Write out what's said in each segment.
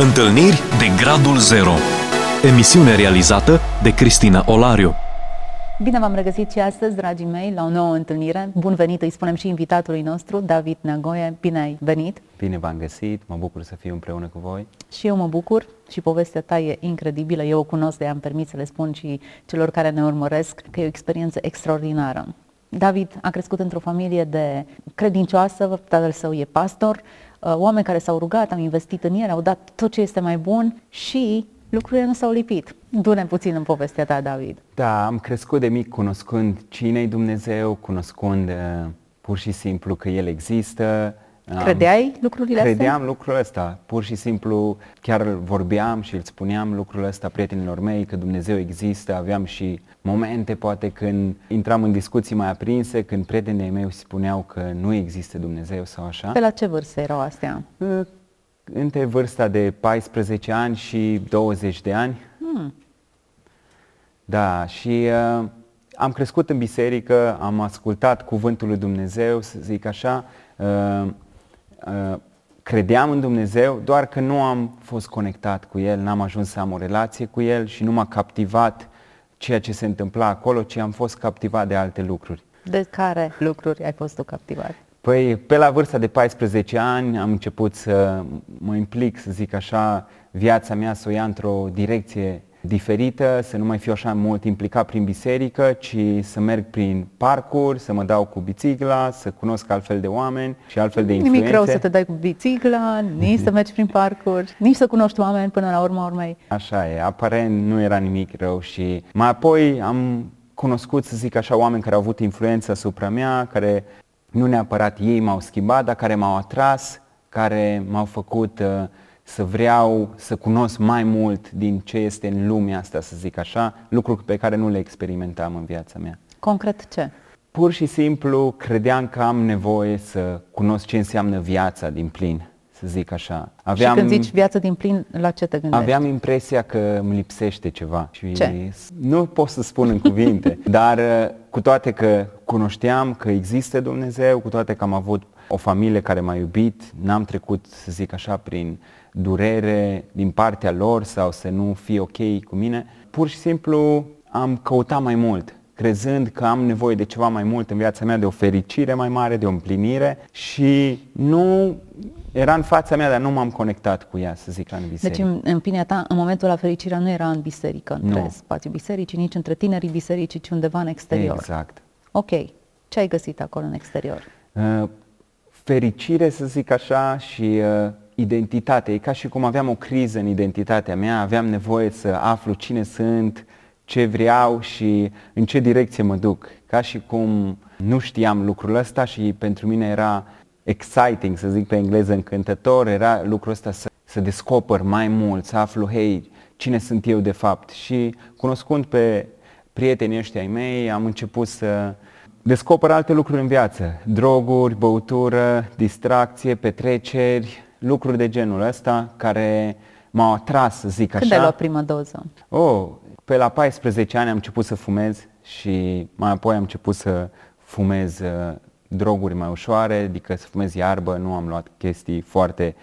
Întâlniri de Gradul Zero Emisiune realizată de Cristina Olariu Bine v-am regăsit și astăzi, dragii mei, la o nouă întâlnire. Bun venit, îi spunem și invitatului nostru, David Neagoie. Bine ai venit! Bine v-am găsit, mă bucur să fiu împreună cu voi. Și eu mă bucur și povestea ta e incredibilă. Eu o cunosc, de am permis să le spun și celor care ne urmăresc că e o experiență extraordinară. David a crescut într-o familie de credincioasă, tatăl său e pastor, uh, oameni care s-au rugat, am investit în el, au dat tot ce este mai bun și lucrurile nu s-au lipit. Du-ne puțin în povestea ta, David. Da, am crescut de mic cunoscând cine e Dumnezeu, cunoscând uh, pur și simplu că El există. Credeai lucrurile Credeam astea? lucrul ăsta. Pur și simplu chiar vorbeam și îl spuneam lucrul ăsta prietenilor mei că Dumnezeu există. Aveam și momente poate când intram în discuții mai aprinse, când prietenii mei spuneau că nu există Dumnezeu sau așa. Pe la ce vârstă erau astea? Uh, Între vârsta de 14 ani și 20 de ani. Hmm. Da, și uh, am crescut în biserică, am ascultat cuvântul lui Dumnezeu, să zic așa, uh, uh, credeam în Dumnezeu, doar că nu am fost conectat cu El, n-am ajuns să am o relație cu El și nu m-a captivat ceea ce se întâmpla acolo, ci am fost captivat de alte lucruri. De care lucruri ai fost tu captivat? Păi, pe la vârsta de 14 ani am început să mă implic, să zic așa, viața mea să o ia într-o direcție diferită, să nu mai fiu așa mult implicat prin biserică, ci să merg prin parcuri, să mă dau cu bicicla, să cunosc altfel de oameni și altfel de influențe. Nimic rău să te dai cu bicicla, nici să mergi prin parcuri, nici să cunoști oameni până la urma urmei. Așa e, aparent nu era nimic rău și mai apoi am cunoscut, să zic așa, oameni care au avut influență asupra mea, care nu neapărat ei m-au schimbat, dar care m-au atras, care m-au făcut uh, să vreau să cunosc mai mult din ce este în lumea asta, să zic așa, lucruri pe care nu le experimentam în viața mea. Concret ce? Pur și simplu credeam că am nevoie să cunosc ce înseamnă viața din plin, să zic așa. Aveam, și când zici viață din plin, la ce te gândești? Aveam impresia că îmi lipsește ceva. Și Ce? Nu pot să spun în cuvinte, dar uh, cu toate că cunoșteam că există Dumnezeu, cu toate că am avut o familie care m-a iubit, n-am trecut, să zic așa, prin durere din partea lor sau să nu fie ok cu mine, pur și simplu am căutat mai mult, crezând că am nevoie de ceva mai mult în viața mea, de o fericire mai mare, de o împlinire și nu era în fața mea, dar nu m-am conectat cu ea, să zic, în biserică. Deci, în, în opinia ta, în momentul ăla fericirea nu era în biserică, între Nu. spațiul bisericii, nici între tinerii bisericii, ci undeva în exterior. Exact. Ok. Ce ai găsit acolo în exterior? Uh, fericire, să zic așa, și uh, identitate. E ca și cum aveam o criză în identitatea mea, aveam nevoie să aflu cine sunt, ce vreau și în ce direcție mă duc. Ca și cum nu știam lucrul ăsta și pentru mine era exciting, să zic pe engleză, încântător, era lucrul ăsta să, să descoper mai mult, să aflu, hei, cine sunt eu de fapt. Și cunoscând pe prietenii ăștia ai mei, am început să descoper alte lucruri în viață. Droguri, băutură, distracție, petreceri, lucruri de genul ăsta care m-au atras, să zic Când așa. ai luat prima doză? Oh, pe la 14 ani am început să fumez și mai apoi am început să fumez uh, droguri mai ușoare, adică să fumez iarbă, nu am luat chestii foarte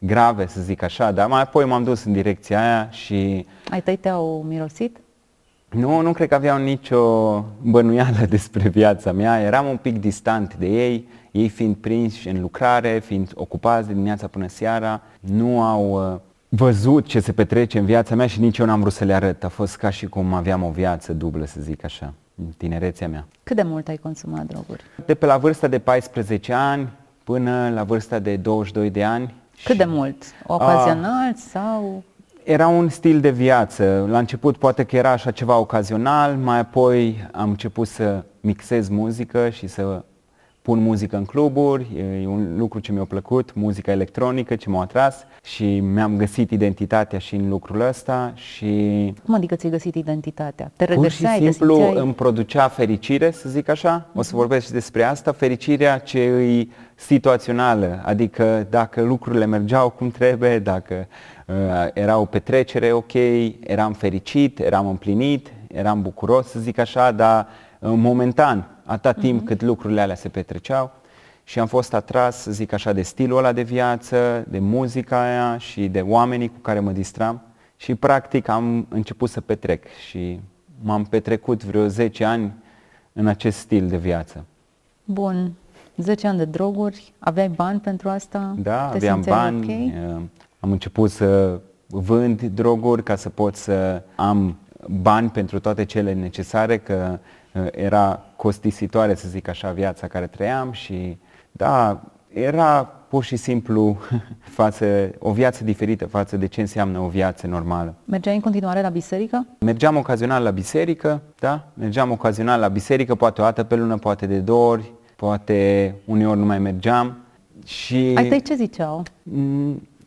grave, să zic așa, dar mai apoi m-am dus în direcția aia și Ai tăi te-au mirosit? Nu, nu cred că aveau nicio bănuială despre viața mea, eram un pic distant de ei, ei fiind prinși în lucrare, fiind ocupați de dimineața până seara, nu au uh, văzut ce se petrece în viața mea și nici eu n-am vrut să le arăt. A fost ca și cum aveam o viață dublă, să zic așa, în tinerețea mea. Cât de mult ai consumat droguri? De pe la vârsta de 14 ani până la vârsta de 22 de ani. Cât și- de mult? Ocazional sau... Era un stil de viață. La început poate că era așa ceva ocazional, mai apoi am început să mixez muzică și să pun muzică în cluburi, e un lucru ce mi-a plăcut, muzica electronică ce m-a atras și mi-am găsit identitatea și în lucrul ăsta și Cum adică ți-ai găsit identitatea? Te pur și regăseai, te simplu simțeai... îmi producea fericire, să zic așa. O să vorbesc și despre asta, fericirea ce îi situațională, adică dacă lucrurile mergeau cum trebuie, dacă uh, era o petrecere ok, eram fericit, eram împlinit, eram bucuros, să zic așa, dar uh, momentan, atâta timp cât lucrurile alea se petreceau și am fost atras, să zic așa, de stilul ăla de viață, de muzica aia și de oamenii cu care mă distram și practic am început să petrec și m-am petrecut vreo 10 ani în acest stil de viață. Bun. 10 ani de droguri, aveai bani pentru asta? Da, Te aveam bani, okay? Uh, am început să vând droguri ca să pot să am bani pentru toate cele necesare, că uh, era costisitoare, să zic așa, viața care trăiam și da, era pur și simplu față, o viață diferită față de ce înseamnă o viață normală. Mergeai în continuare la biserică? Mergeam ocazional la biserică, da? Mergeam ocazional la biserică, poate o dată pe lună, poate de două ori, poate uneori nu mai mergeam. Și Ai tăi ce ziceau?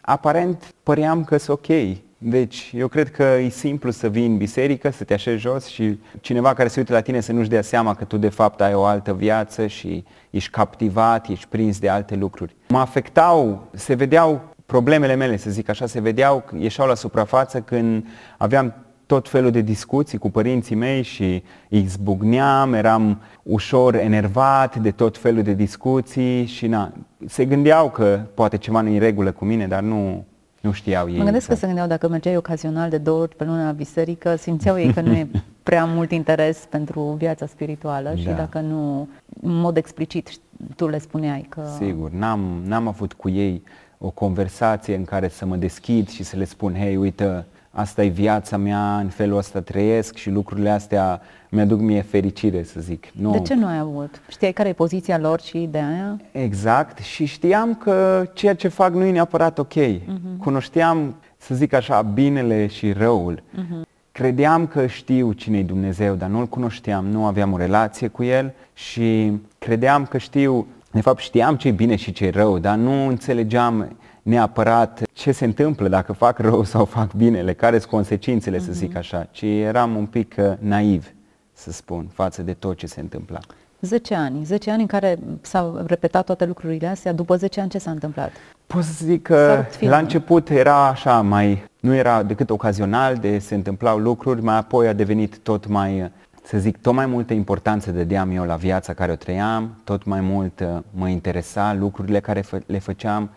Aparent păream că sunt ok. Deci eu cred că e simplu să vii în biserică, să te așezi jos și cineva care se uită la tine să nu-și dea seama că tu de fapt ai o altă viață și ești captivat, ești prins de alte lucruri. Mă afectau, se vedeau problemele mele, să zic așa, se vedeau, ieșeau la suprafață când aveam tot felul de discuții cu părinții mei și îi zbugneam, eram ușor enervat de tot felul de discuții și na, se gândeau că poate ceva nu e în regulă cu mine, dar nu, nu știau ei. Mă gândesc că exact. se gândeau dacă mergeai ocazional de două ori pe lună la biserică, simțeau ei că nu e prea mult interes pentru viața spirituală da. și Da. dacă nu, în mod explicit, tu le spuneai că... Sigur, n-am, n-am avut cu ei o conversație în care să mă deschid și să le spun, hei, uite, asta e viața mea, în felul ăsta trăiesc și lucrurile astea mi-aduc mie fericire, să zic. Nu. De ce nu ai avut? Știai care e poziția lor și ideea aia? Exact și știam că ceea ce fac nu e neapărat ok. Uh-huh. Cunoșteam, să zic așa, binele și răul. Uh-huh. Credeam că știu cine e Dumnezeu, dar nu-L cunoșteam, nu aveam o relație cu El și credeam că știu, de fapt știam ce e bine și ce e rău, dar nu înțelegeam neapărat ce se întâmplă dacă fac rău sau fac binele, care sunt consecințele, uh-huh. să zic așa, ci eram un pic uh, naiv, să spun, față de tot ce se întâmpla. 10 ani. 10 ani în care s-au repetat toate lucrurile astea. După 10 ani ce s-a întâmplat? Pot să zic S-a că rupt filmul. la început era așa mai, nu era decât ocazional de se întâmplau lucruri, mai apoi a devenit tot mai, să zic, tot mai multă importanță dădeam eu la viața care o trăiam, tot mai mult uh, mă interesa lucrurile care fă- le făceam.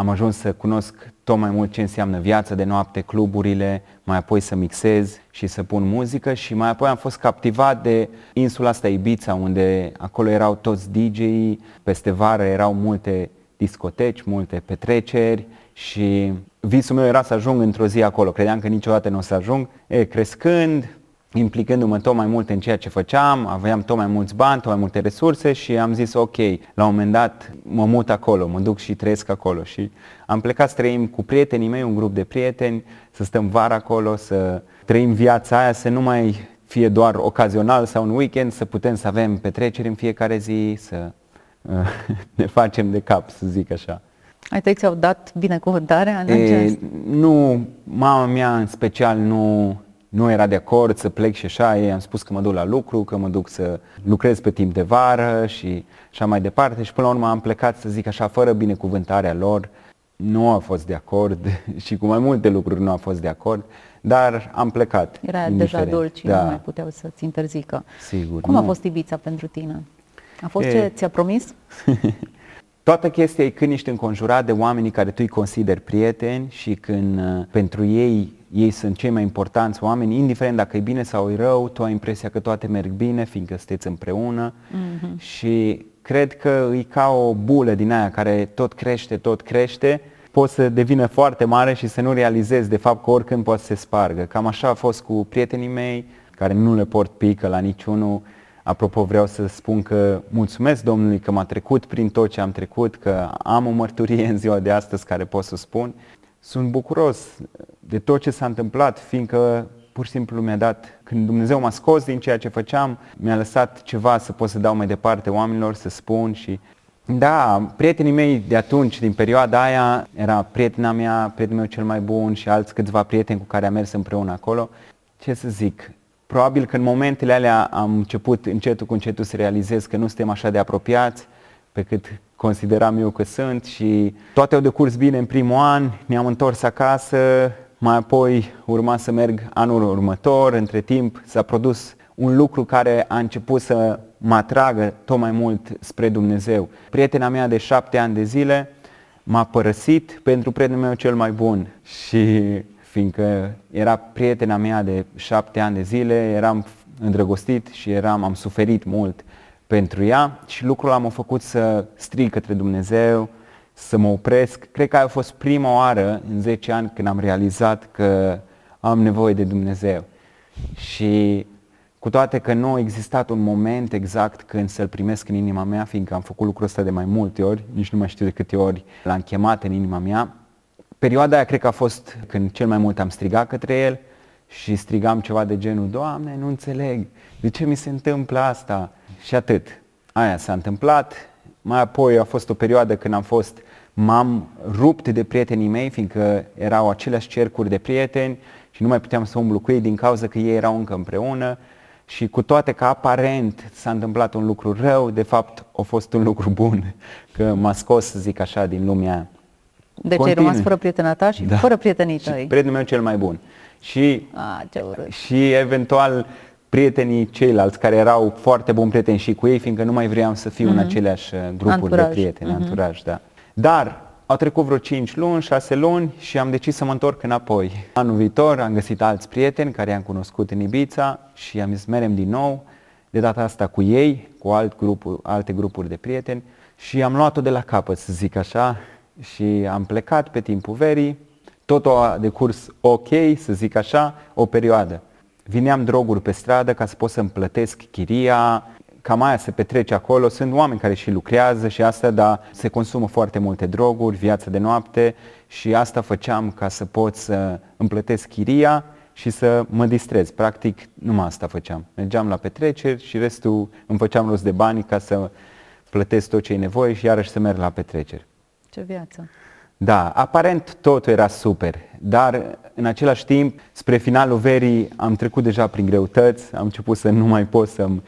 Am ajuns să cunosc tot mai mult ce înseamnă viața de noapte, cluburile, mai apoi să mixez și să pun muzică și mai apoi am fost captivat de insula asta Ibiza, unde acolo erau toți DJ-ii, peste vară erau multe discoteci, multe petreceri și visul meu era să ajung într-o zi acolo. Credeam că niciodată nu o să ajung. E, crescând, implicându-mă tot mai mult în ceea ce făceam, aveam tot mai mulți bani, tot mai multe resurse și am zis ok, la un moment dat mă mut acolo, mă duc și trăiesc acolo și am plecat să trăim cu prietenii mei, un grup de prieteni, să stăm vara acolo, să trăim viața aia, să nu mai fie doar ocazional sau un weekend, să putem să avem petreceri în fiecare zi, să uh, ne facem de cap, să zic așa. Ai tăi ți-au dat binecuvântarea în E, acest... nu, mama mea în special nu, nu era de acord să plec și așa, ei am spus că mă duc la lucru, că mă duc să lucrez pe timp de vară și așa mai departe și până la urmă am plecat, să zic așa, fără binecuvântarea lor. Nu a fost de acord și cu mai multe lucruri nu a fost de acord, dar am plecat. Era deja indiferent. adult și da, nu mai puteau să-ți interzică. Sigur. Cum a nu. fost Ibița pentru tine? A fost E- ce ți-a promis? Toată chestia e când ești înconjurat de oamenii care tu îi consideri prieteni și când uh, pentru ei ei sunt cei mai importanți oameni, indiferent dacă e bine sau e rău, tu ai impresia că toate merg bine, fiindcă sunteți împreună Mhm. și cred că e ca o bulă din aia care tot crește, tot crește, poți să devină foarte mare și să nu realizezi de fapt că oricând poate să se spargă. Cam așa a fost cu prietenii mei, care nu le port pică la niciunul. Apropo, vreau să spun că mulțumesc Domnului că m-a trecut prin tot ce am trecut, că am o mărturie în ziua de astăzi care pot să spun. Sunt bucuros de tot ce s-a întâmplat, fiindcă pur și simplu mi-a dat, când Dumnezeu m-a scos din ceea ce făceam, mi-a lăsat ceva să pot să dau mai departe oamenilor, să spun și da, prietenii mei de atunci, din perioada aia, era prietena mea, prietenul meu cel mai bun și alți câțiva prieteni cu care am mers împreună acolo. Ce să zic, probabil că în momentele alea am început încetul cu încetul să realizez că nu suntem așa de apropiați pe cât consideram eu că sunt și toate au decurs bine în primul an, ne-am întors acasă, mai apoi urma să merg anul următor, între timp s-a produs un lucru care a început să mă atragă tot mai mult spre Dumnezeu. Prietena mea de șapte ani de zile m-a părăsit pentru prietenul meu cel mai bun și fiindcă era prietena mea de șapte ani de zile, eram îndrăgostit și eram, am suferit mult pentru ea și lucrul am făcut să strig către Dumnezeu, să mă opresc. Cred că a fost prima oară în 10 ani când am realizat că am nevoie de Dumnezeu. Și cu toate că nu a existat un moment exact când să-L primesc în inima mea, fiindcă am făcut lucrul ăsta de mai multe ori, nici nu mai știu de câte ori l-am chemat în inima mea, perioada aia cred că a fost când cel mai mult am strigat către El și strigam ceva de genul, Doamne, nu înțeleg, de ce mi se întâmplă asta? Și atât. Aia s-a întâmplat. Mai apoi a fost o perioadă când am fost, m-am rupt de prietenii mei, fiindcă erau aceleași cercuri de prieteni și nu mai puteam să umblu cu ei din cauza că ei erau încă împreună și cu toate că aparent s-a întâmplat un lucru rău, de fapt a fost un lucru bun, că m-a scos, să zic așa, din lumea Deci Continui. ai rămas fără prietena ta și da. fără prietenii tăi. Și prietenul meu cel mai bun. Și, A, ce urât. și eventual prietenii ceilalți care erau foarte buni prieteni și cu ei, fiindcă nu mai vreau să fiu mm-hmm. în mhm. aceleași uh, grupuri anturaj. de prieteni, mm-hmm. anturaj, da. Dar au trecut vreo 5 luni, 6 luni și am decis să mă întorc înapoi. Anul viitor am găsit alți prieteni care i-am cunoscut în Ibița și am zis merem din nou, de data asta cu ei, cu alt grup, alte grupuri de prieteni și am luat-o de la capăt, să zic așa, și am plecat pe timpul verii, totul a decurs ok, să zic așa, o perioadă. Vineam droguri pe stradă ca să pot să-mi plătesc chiria, cam aia se petrece acolo, sunt oameni care și lucrează și asta, dar se consumă foarte multe droguri, viața de noapte și asta făceam ca să pot să îmi plătesc chiria și să mă distrez. Practic, numai asta făceam. Mergeam la petreceri și restul îmi făceam rost de bani ca să plătesc tot ce e nevoie și iarăși să merg la petreceri. Ce viață! Da, aparent totul era super, dar în același timp, spre finalul verii am trecut deja prin greutăți, am început să nu mai pot să-mi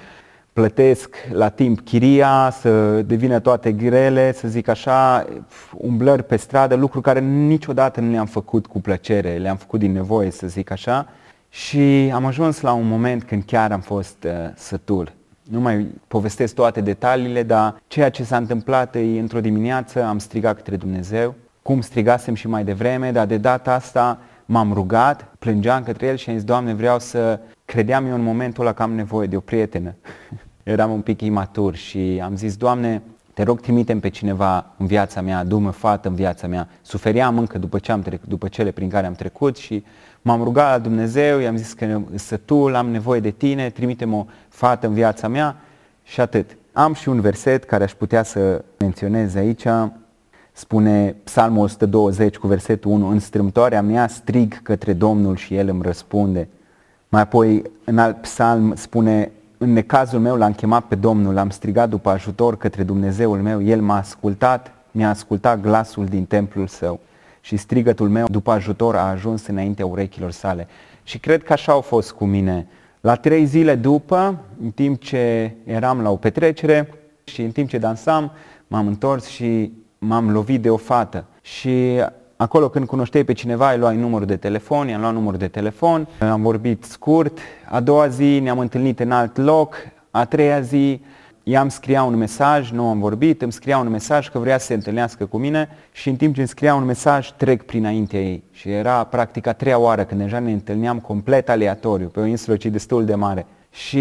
plătesc la timp chiria, să devină toate grele, să zic așa, umblări pe stradă, lucruri care niciodată nu le-am făcut cu plăcere, le-am făcut din nevoie, să zic așa. Și am ajuns la un moment când chiar am fost uh, sătul. Nu mai povestesc toate detaliile, dar ceea ce s-a întâmplat e într-o dimineață am strigat către Dumnezeu, cum strigasem și mai devreme, dar de data asta m-am rugat, plângeam către El și am zis, Doamne, vreau să credeam eu în momentul ăla că am nevoie de o prietenă. Eram un pic imatur și am zis, Doamne, te rog, trimitem pe cineva în viața mea, adu-mă fată în viața mea. Suferiam încă după, ce am trecut, după cele prin care am trecut și m-am rugat la Dumnezeu, i-am zis că sătul, am nevoie de tine, trimitem o fată în viața mea și atât. Am și un verset care aș putea să menționez aici, spune Psalmul 120 cu versetul 1, în strâmtoarea mea strig către Domnul și El îmi răspunde. Mai apoi, în alt psalm spune, în necazul meu l-am chemat pe Domnul, l-am strigat după ajutor către Dumnezeul meu, El m-a ascultat, mi-a ascultat glasul din templul său și strigătul meu după ajutor a ajuns înaintea urechilor sale. Și cred că așa au fost cu mine. La trei zile după, în timp ce eram la o petrecere și în timp ce dansam, m-am întors și m-am lovit de o fată. Și Acolo când cunoșteai pe cineva, îi luai numărul de telefon, i-am luat numărul de telefon, am vorbit scurt, a doua zi ne-am întâlnit în alt loc, a treia zi i-am scria un mesaj, nu am vorbit, îmi scria un mesaj că vrea să se întâlnească cu mine și în timp ce îmi scria un mesaj trec prin înaintea ei. Și era practic a treia oară când deja ne întâlneam complet aleatoriu pe o insulă ce destul de mare. Și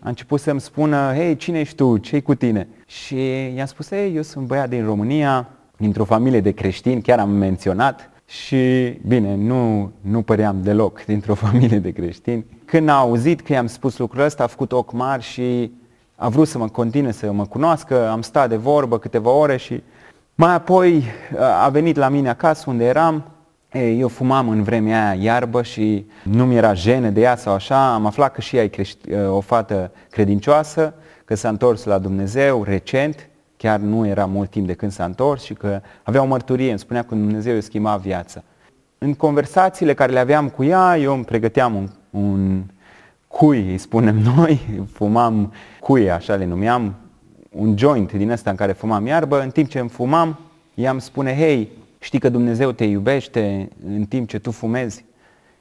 a început să-mi spună, hei, cine ești tu, ce cu tine? Și i-am spus, hei, eu sunt băiat din România, dintr-o familie de creștini, chiar am menționat, și bine, nu, nu păream deloc dintr-o familie de creștini. Când a auzit că i-am spus lucrul ăsta, a făcut ochi mari și a vrut să mă continue să mă cunoască, am stat de vorbă câteva ore și mai apoi a venit la mine acasă unde eram, ei, eu fumam în vremea aia iarbă și nu mi era jenă de ea sau așa, am aflat că și ea e crești, o fată credincioasă, că s-a întors la Dumnezeu recent. Chiar nu era mult timp de când s-a întors și că avea o mărturie, îmi spunea că Dumnezeu îi schimba viața. În conversațiile care le aveam cu ea, eu îmi pregăteam un, un cui, îi spunem noi, fumam cui, așa le numeam, un joint din ăsta în care fumam iarbă, în timp ce îmi fumam, ea îmi spune, hei, știi că Dumnezeu te iubește în timp ce tu fumezi?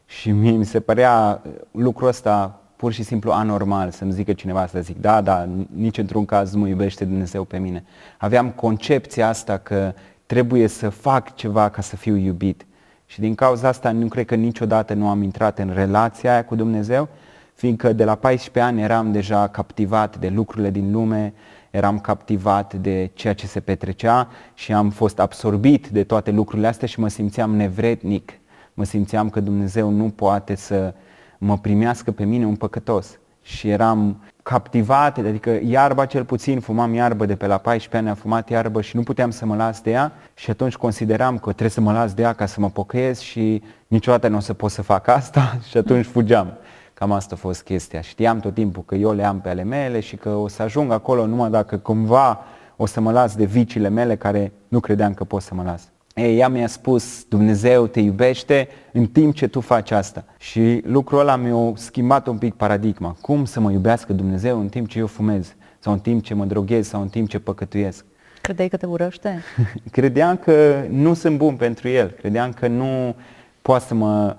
Și mie mi se părea lucrul ăsta pur și simplu anormal să-mi zică cineva să zic, da, da, nici într-un caz nu mă iubește Dumnezeu pe mine. Aveam concepția asta că trebuie să fac ceva ca să fiu iubit. Și din cauza asta nu cred că niciodată nu am intrat în relația aia cu Dumnezeu, fiindcă de la 14 ani eram deja captivat de lucrurile din lume, eram captivat de ceea ce se petrecea și am fost absorbit de toate lucrurile astea și mă simțeam nevrednic. Mă simțeam că Dumnezeu nu poate să mă primească pe mine un păcătos. Și eram captivat, adică iarba cel puțin, fumam iarbă de pe la 14 ani, am fumat iarbă și nu puteam să mă las de ea și atunci consideram că trebuie să mă las de ea ca să mă pocăiesc și niciodată nu o să pot să fac asta și atunci fugeam. Cam asta a fost chestia. Știam tot timpul că eu le am pe ale mele și că o să ajung acolo numai dacă cumva o să mă las de viciile mele care nu credeam că pot să mă las. Ei, ea mi-a spus, Dumnezeu te iubește în timp ce tu faci asta. Și lucrul ăla mi-a schimbat un pic paradigma. Cum să mă iubească Dumnezeu în timp ce eu fumez? Sau în timp ce mă droghez? Sau în timp ce păcătuiesc? Credeai că te urăște? Credeam că nu sunt bun pentru El. Credeam că nu poate să mă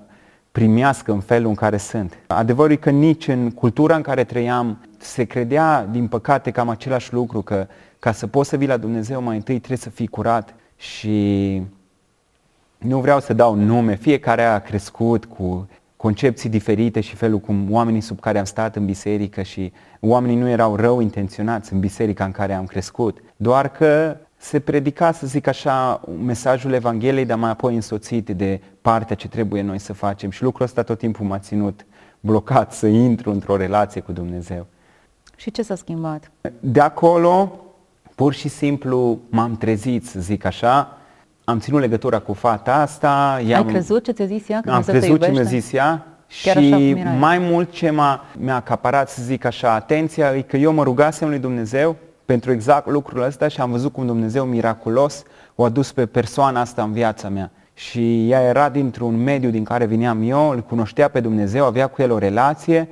primească în felul în care sunt. Adevărul e că nici în cultura în care trăiam se credea, din păcate, cam același lucru, că ca să poți să vii la Dumnezeu mai întâi trebuie să fii curat și nu vreau să dau nume, fiecare a crescut cu concepții diferite și felul cum oamenii sub care am stat în biserică și oamenii nu erau rău intenționați în biserica în care am crescut, doar că se predica, să zic așa, mesajul Evangheliei, dar mai apoi însoțit de partea ce trebuie noi să facem. Și lucrul ăsta tot timpul m-a ținut blocat să intru într-o relație cu Dumnezeu. Și ce s-a schimbat? De acolo, pur și simplu m-am trezit, să zic așa, am ținut legătura cu fata asta. Ai crezut ce ți-a zis ea? Că am crezut ce mi-a zis ea. Chiar și mai mult ce m-a, mi-a acaparat, să zic așa, atenția, e că eu mă rugasem lui Dumnezeu pentru exact lucrul ăsta și am văzut cum Dumnezeu miraculos o adus pe persoana asta în viața mea. Și ea era dintr-un mediu din care vineam eu, îl cunoștea pe Dumnezeu, avea cu el o relație,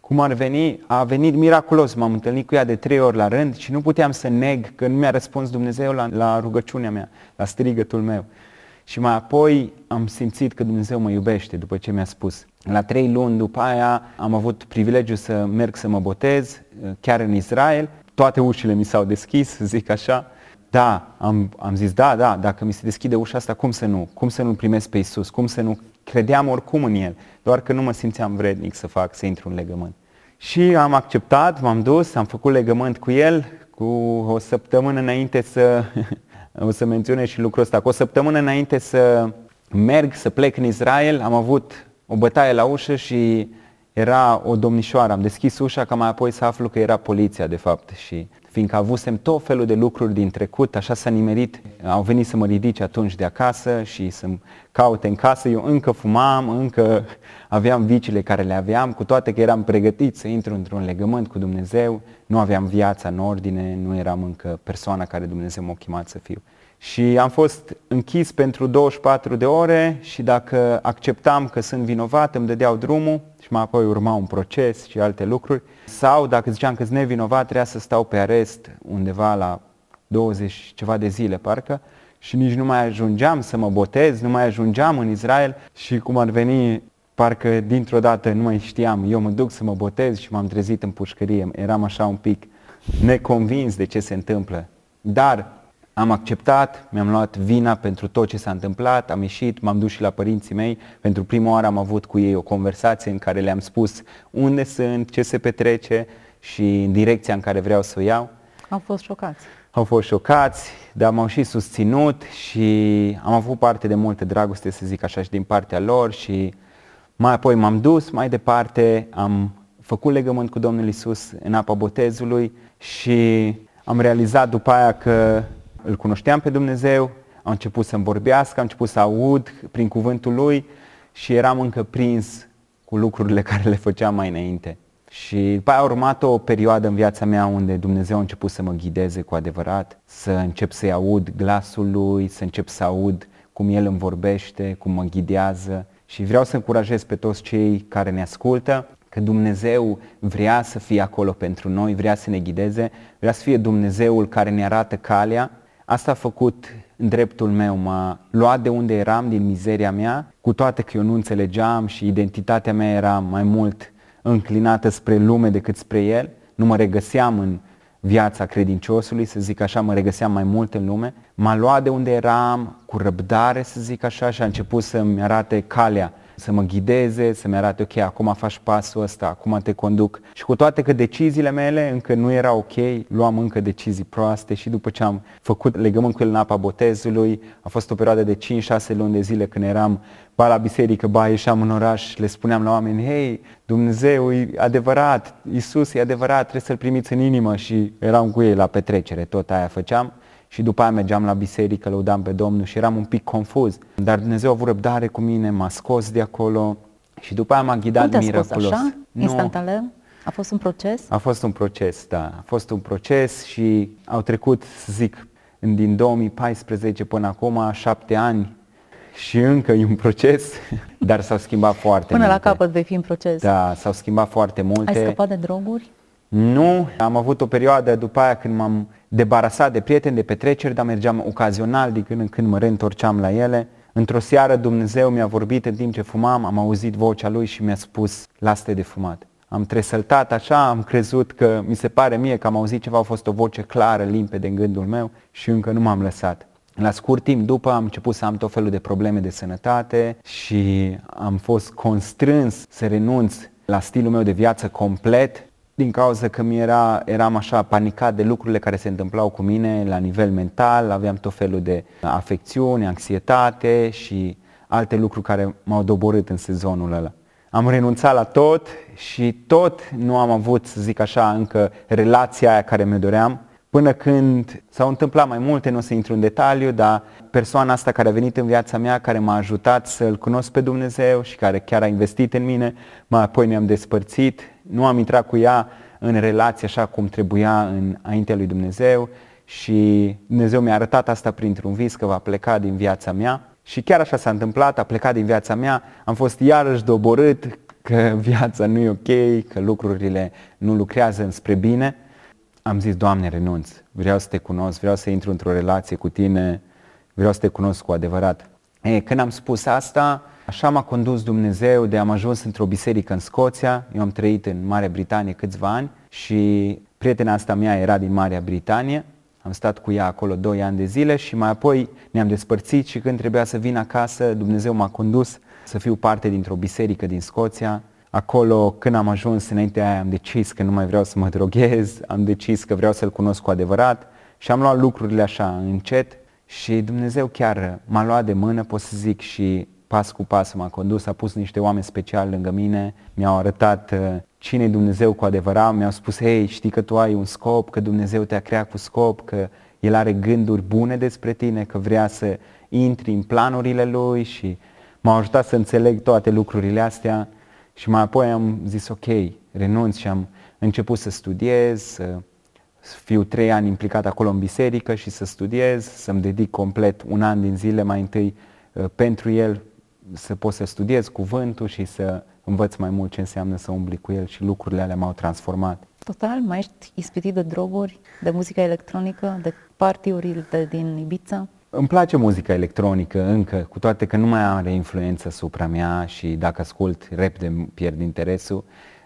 cum ar veni, a venit miraculos, m-am întâlnit cu ea de trei ori la rând și nu puteam să neg că nu mi-a răspuns Dumnezeu la, la rugăciunea mea, la strigătul meu. Și mai apoi am simțit că Dumnezeu mă iubește după ce mi-a spus. La trei luni după aia am avut privilegiul să merg să mă botez, chiar în Israel, toate ușile mi s-au deschis, zic așa. Da, am, am zis, da, da, dacă mi se deschide ușa asta, cum să nu? Cum să nu primesc pe Isus? Cum să nu? Credeam oricum în El, doar că nu mă simțeam vrednic să fac, să intru în legământ. Și am acceptat, m-am dus, am făcut legământ cu El, cu o săptămână înainte să, o să menționez și lucrul ăsta, cu o săptămână înainte să merg, să plec în Israel, am avut o bătaie la ușă și era o domnișoară, am deschis ușa ca mai apoi să aflu că era poliția de fapt și fiindcă avusem tot felul de lucruri din trecut, așa s-a nimerit, au venit să mă ridice atunci de acasă și să-mi caute în casă, eu încă fumam, încă aveam viciile care le aveam, cu toate că eram pregătit să intru într-un legământ cu Dumnezeu, nu aveam viața în ordine, nu eram încă persoana care Dumnezeu m-a chemat să fiu. Și am fost închis pentru 24 de ore și dacă acceptam că sunt vinovat, îmi dădeau drumul și mai apoi urma un proces și alte lucruri. Sau dacă ziceam că sunt nevinovat, trebuia să stau pe arest undeva la 20 ceva de zile, parcă, și nici nu mai ajungeam să mă botez, nu mai ajungeam în Israel și cum ar veni, parcă dintr-o dată nu mai știam, eu mă duc să mă botez și m-am trezit în pușcărie, eram așa un pic neconvins de ce se întâmplă. Dar am acceptat, mi-am luat vina pentru tot ce s-a întâmplat, am ieșit, m-am dus și la părinții mei. Pentru prima oară am avut cu ei o conversație în care le-am spus unde sunt, ce se petrece și în direcția în care vreau să o iau. Au fost șocați. Au fost șocați, dar m-au și susținut și am avut parte de multe dragoste, să zic așa, și din partea lor și mai apoi m-am dus mai departe, am făcut legământ cu Domnul Isus în apa botezului și am realizat după aia că îl cunoșteam pe Dumnezeu, am început să-mi vorbească, am început să aud prin cuvântul lui și eram încă prins cu lucrurile care le făceam mai înainte. Și după aia a urmat o perioadă în viața mea unde Dumnezeu a început să mă ghideze cu adevărat, să încep să-i aud glasul lui, să încep să aud cum El îmi vorbește, cum mă ghidează. Și vreau să încurajez pe toți cei care ne ascultă că Dumnezeu vrea să fie acolo pentru noi, vrea să ne ghideze, vrea să fie Dumnezeul care ne arată calea Asta a făcut în dreptul meu, m-a luat de unde eram, din mizeria mea, cu toate că eu nu înțelegeam și identitatea mea era mai mult înclinată spre lume decât spre El, nu mă regăseam în viața credinciosului, să zic așa, mă regăseam mai mult în lume. M-a luat de unde eram, cu răbdare, să zic așa, și a început să-mi arate calea să mă ghideze, să-mi arate, ok, acum faci pasul ăsta, acum te conduc. Și cu toate că deciziile mele încă nu erau ok, luam încă decizii proaste și după ce am făcut legământ cu el în apa botezului, a fost o perioadă de 5-6 luni de zile când eram ba la biserică, ba ieșeam în oraș, le spuneam la oameni, hei, Dumnezeu e adevărat, Isus e adevărat, trebuie să-L primiți în inimă și eram cu ei la petrecere, tot aia făceam și după aia mergeam la biserică, lăudam pe Domnul și eram un pic confuz. Dar Dumnezeu a avut răbdare cu mine, m-a scos de acolo și după aia m-a ghidat Cum miraculos. Scos așa? Instantaneu? A fost un proces? A fost un proces, da. A fost un proces și au trecut, să zic, din 2014 până acum, șapte ani și încă e un proces, dar s-au schimbat foarte Până multe. la capăt vei fi în proces. Da, s-au schimbat foarte multe. Ai scăpat de droguri? Nu, am avut o perioadă după aia când m-am debarasat de prieteni, de petreceri, dar mergeam ocazional, de când în când mă reîntorceam la ele. Într-o seară Dumnezeu mi-a vorbit în timp ce fumam, am auzit vocea Lui și mi-a spus, lasă de fumat. Am tresăltat așa, am crezut că mi se pare mie că am auzit ceva, a fost o voce clară, limpede în gândul meu și încă nu m-am lăsat. La scurt timp după am început să am tot felul de probleme de sănătate și am fost constrâns să renunț la stilul meu de viață complet din cauza că mi era, eram așa panicat de lucrurile care se întâmplau cu mine la nivel mental, aveam tot felul de afecțiuni, anxietate și alte lucruri care m-au doborât în sezonul ăla. Am renunțat la tot și tot nu am avut, să zic așa, încă relația aia care mi-o doream, până când s-au întâmplat mai multe, nu o să intru în detaliu, dar persoana asta care a venit în viața mea, care m-a ajutat să-L cunosc pe Dumnezeu și care chiar a investit în mine, mai apoi ne-am despărțit, nu am intrat cu ea în relație așa cum trebuia înaintea lui Dumnezeu și Dumnezeu mi-a arătat asta printr-un vis că va pleca din viața mea și chiar așa s-a întâmplat, a plecat din viața mea, am fost iarăși doborât că viața nu e ok, că lucrurile nu lucrează înspre bine. Am zis, Doamne, renunț, vreau să te cunosc, vreau să intru într-o relație cu tine, vreau să te cunosc cu adevărat. E, când am spus asta, Așa m-a condus Dumnezeu de am ajuns într-o biserică în Scoția, eu am trăit în Marea Britanie câțiva ani și prietena asta mea era din Marea Britanie, am stat cu ea acolo 2 ani de zile și mai apoi ne-am despărțit și când trebuia să vin acasă, Dumnezeu m-a condus să fiu parte dintr-o biserică din Scoția. Acolo, când am ajuns, înainte aia am decis că nu mai vreau să mă droghez, am decis că vreau să-L cunosc cu adevărat și am luat lucrurile așa încet. Și Dumnezeu chiar m-a luat de mână, pot să zic, și pas cu pas m-a condus, a pus niște oameni speciali lângă mine, mi-au arătat uh, cine e Dumnezeu cu adevărat, mi-au spus, hei, știi că tu ai un scop, că Dumnezeu te-a creat cu scop, că El are gânduri bune despre tine, că vrea să intri în planurile Lui și m-au ajutat să înțeleg toate lucrurile astea și mai apoi am zis, ok, renunț și am început să studiez, să fiu trei ani implicat acolo în biserică și să studiez, să-mi dedic complet un an din zile mai întâi uh, pentru El, să pot să studiez cuvântul și să învăț mai mult ce înseamnă să umbli cu el și lucrurile alea m-au transformat. Total, mai ești ispitit de droguri, de muzică electronică, de partiuri de, din Ibiza? Îmi place muzica electronică încă, cu toate că nu mai are influență asupra mea și dacă ascult repede pierd interesul.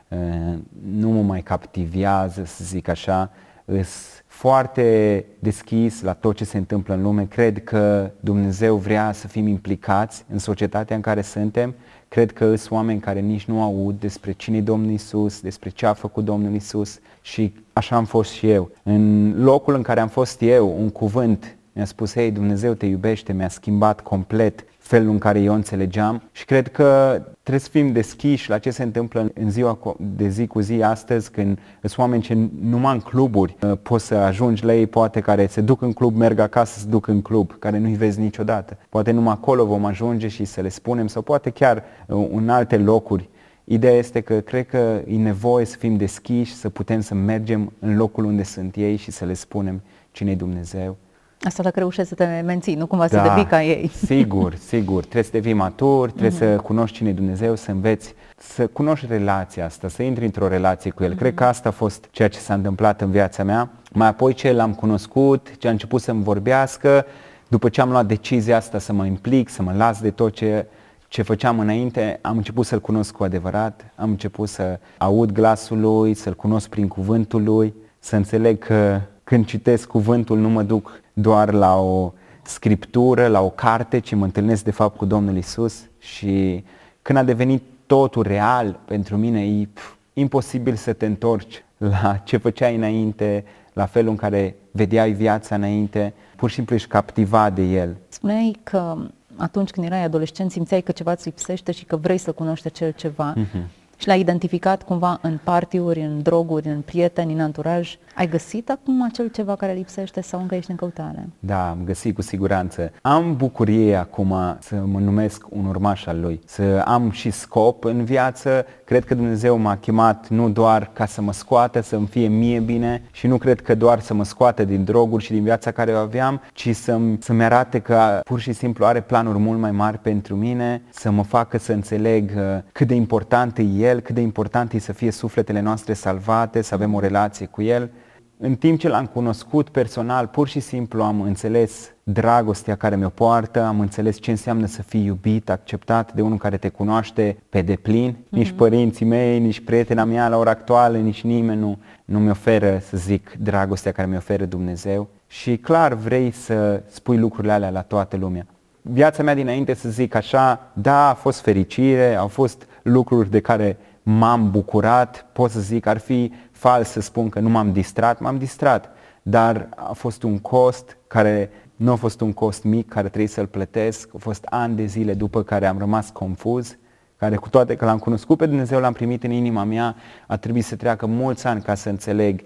Uh, nu mă mai captivează, să zic așa, îs foarte deschis la tot ce se întâmplă în lume. Cred că Dumnezeu vrea să fim implicați în societatea în care suntem. Cred că sunt oameni care nici nu aud despre cine e Domnul Isus, despre ce a făcut Domnul Isus și așa am fost și eu. În locul în care am fost eu, un cuvânt mi-a spus, hei, Dumnezeu te iubește, mi-a schimbat complet felul în care eu înțelegeam și cred că trebuie să fim deschiși la ce se întâmplă în ziua de zi cu zi astăzi când sunt oameni ce numai în cluburi uh, poți să ajungi la ei, poate care se duc în club, merg acasă, se duc în club, care nu-i vezi niciodată. Poate numai acolo vom ajunge și să le spunem sau poate chiar uh, în alte locuri. Ideea este că cred că e nevoie să fim deschiși, să putem să mergem în locul unde sunt ei și să le spunem cine e Dumnezeu Asta dacă reușești să te menții, nu cumva da, să devii ca ei. Sigur, sigur. Trebuie să devii matur, trebuie mm-hmm. să cunoști cine e Dumnezeu, să înveți, să cunoști relația asta, să intri într-o relație cu El. Mm-hmm. Cred că asta a fost ceea ce s-a întâmplat în viața mea. Mai apoi ce l-am cunoscut, ce a început să-mi vorbească, după ce am luat decizia asta să mă implic, să mă las de tot ce ce făceam înainte, am început să-L cunosc cu adevărat, am început să aud glasul Lui, să-L cunosc prin cuvântul Lui, să înțeleg că când citesc cuvântul nu mă duc doar la o scriptură, la o carte, ci mă întâlnesc de fapt cu Domnul Isus și când a devenit totul real pentru mine, e pf, imposibil să te întorci la ce făceai înainte, la felul în care vedeai viața înainte, pur și simplu ești captivat de el. Spuneai că atunci când erai adolescent simțeai că ceva îți lipsește și că vrei să cunoști acel ceva. Uh-huh și l-ai identificat cumva în partiuri, în droguri, în prieteni, în anturaj. Ai găsit acum acel ceva care lipsește sau încă ești în căutare? Da, am găsit cu siguranță. Am bucurie acum să mă numesc un urmaș al lui, să am și scop în viață. Cred că Dumnezeu m-a chemat nu doar ca să mă scoată, să-mi fie mie bine și nu cred că doar să mă scoată din droguri și din viața care o aveam, ci să-mi, să-mi arate că pur și simplu are planuri mult mai mari pentru mine, să mă facă să înțeleg uh, cât de important e el, cât de important e să fie sufletele noastre salvate, să avem o relație cu El. În timp ce l-am cunoscut personal, pur și simplu am înțeles dragostea care mi-o poartă, am înțeles ce înseamnă să fii iubit, acceptat de unul care te cunoaște pe deplin. Mm-hmm. Nici părinții mei, nici prietena mea la ora actuală, nici nimeni nu, nu mi oferă, să zic, dragostea care mi oferă Dumnezeu. Și clar vrei să spui lucrurile alea la toată lumea viața mea dinainte, să zic așa, da, a fost fericire, au fost lucruri de care m-am bucurat, pot să zic, ar fi fals să spun că nu m-am distrat, m-am distrat, dar a fost un cost care nu a fost un cost mic care trebuie să-l plătesc, a fost ani de zile după care am rămas confuz, care cu toate că l-am cunoscut pe Dumnezeu, l-am primit în inima mea, a trebuit să treacă mulți ani ca să înțeleg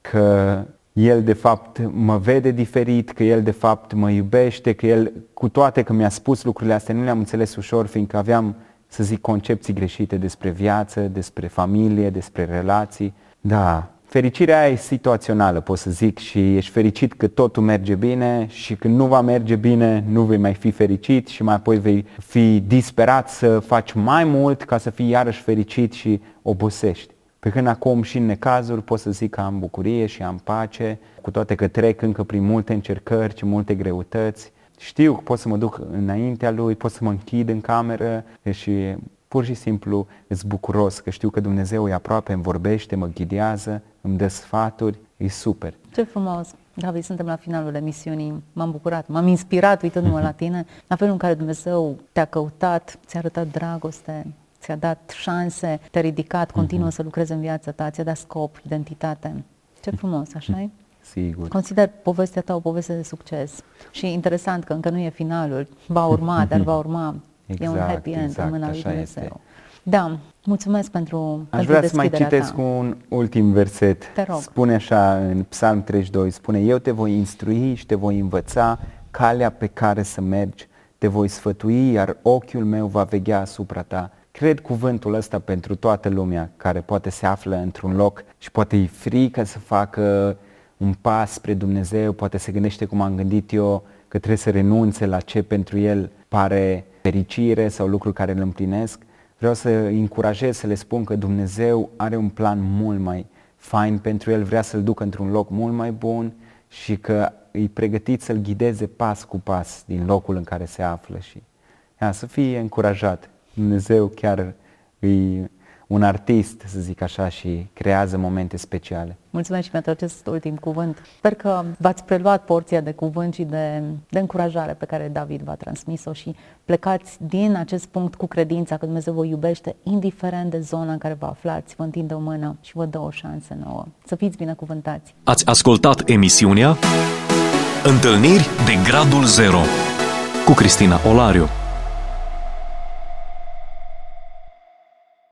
că El de fapt mă vede diferit, că El de fapt mă iubește, că El, cu toate că mi-a spus lucrurile astea, nu le-am înțeles ușor, fiindcă aveam să zic, concepții greșite despre viață, despre familie, despre relații. Da, fericirea aia e situațională, pot să zic, și ești fericit că totul merge bine și când nu va merge bine, nu vei mai fi fericit și mai apoi vei fi disperat să faci mai mult ca să fii iarăși fericit și obosești. Pe când acum și în necazuri pot să zic că am bucurie și am pace, cu toate că trec încă prin multe încercări și multe greutăți, știu că pot să mă duc înaintea lui, pot să mă închid în cameră și pur și simplu îți bucuros că știu că Dumnezeu e aproape, îmi vorbește, mă ghidează, îmi dă sfaturi, e super. Ce frumos! David, suntem la finalul emisiunii. M-am bucurat, m-am inspirat uitându-mă la tine, la felul în care Dumnezeu te-a căutat, ți-a arătat dragoste, ți-a dat șanse, te-a ridicat, continuă uh-huh. să lucrezi în viața ta, ți-a dat scop, identitate. Ce frumos, așa e? Sigur. Consider povestea ta o poveste de succes și interesant că încă nu e finalul, va urma, dar va urma. Exact, e un exact, happy end exact, în mâna lui Dumnezeu. Este. Da, mulțumesc pentru Aș pentru vrea să mai citesc ta. un ultim verset. Te rog. Spune așa în Psalm 32, spune Eu te voi instrui și te voi învăța calea pe care să mergi, te voi sfătui, iar ochiul meu va veghea asupra ta. Cred cuvântul ăsta pentru toată lumea care poate se află într-un loc și poate e frică să facă un pas spre Dumnezeu, poate se gândește cum am gândit eu, că trebuie să renunțe la ce pentru el pare fericire sau lucruri care îl împlinesc. Vreau să încurajez să le spun că Dumnezeu are un plan mult mai fain pentru el, vrea să-l ducă într-un loc mult mai bun și că îi pregătit să-l ghideze pas cu pas din locul în care se află și ia, să fie încurajat. Dumnezeu chiar îi un artist, să zic așa, și creează momente speciale. Mulțumesc și pentru acest ultim cuvânt. Sper că v-ați preluat porția de cuvânt și de, de încurajare pe care David v-a transmis-o și plecați din acest punct cu credința că Dumnezeu vă iubește, indiferent de zona în care vă aflați, vă întinde o mână și vă dă o șansă nouă. Să fiți binecuvântați! Ați ascultat emisiunea Întâlniri de Gradul Zero cu Cristina Olariu.